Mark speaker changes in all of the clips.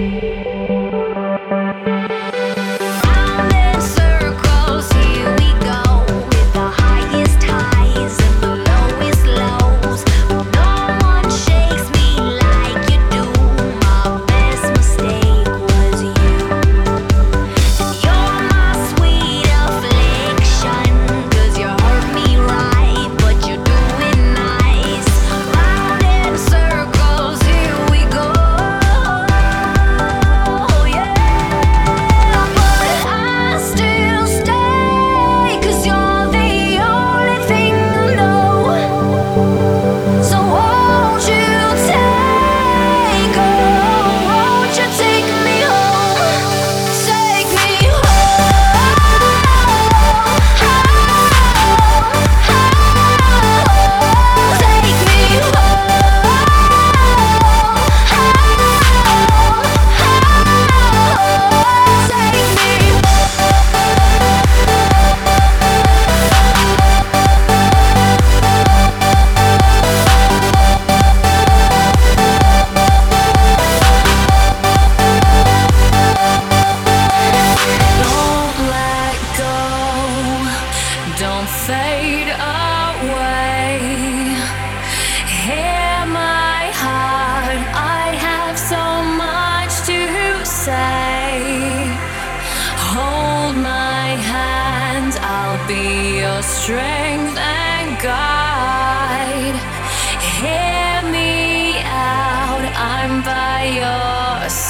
Speaker 1: Thank you.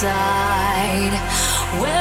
Speaker 1: side.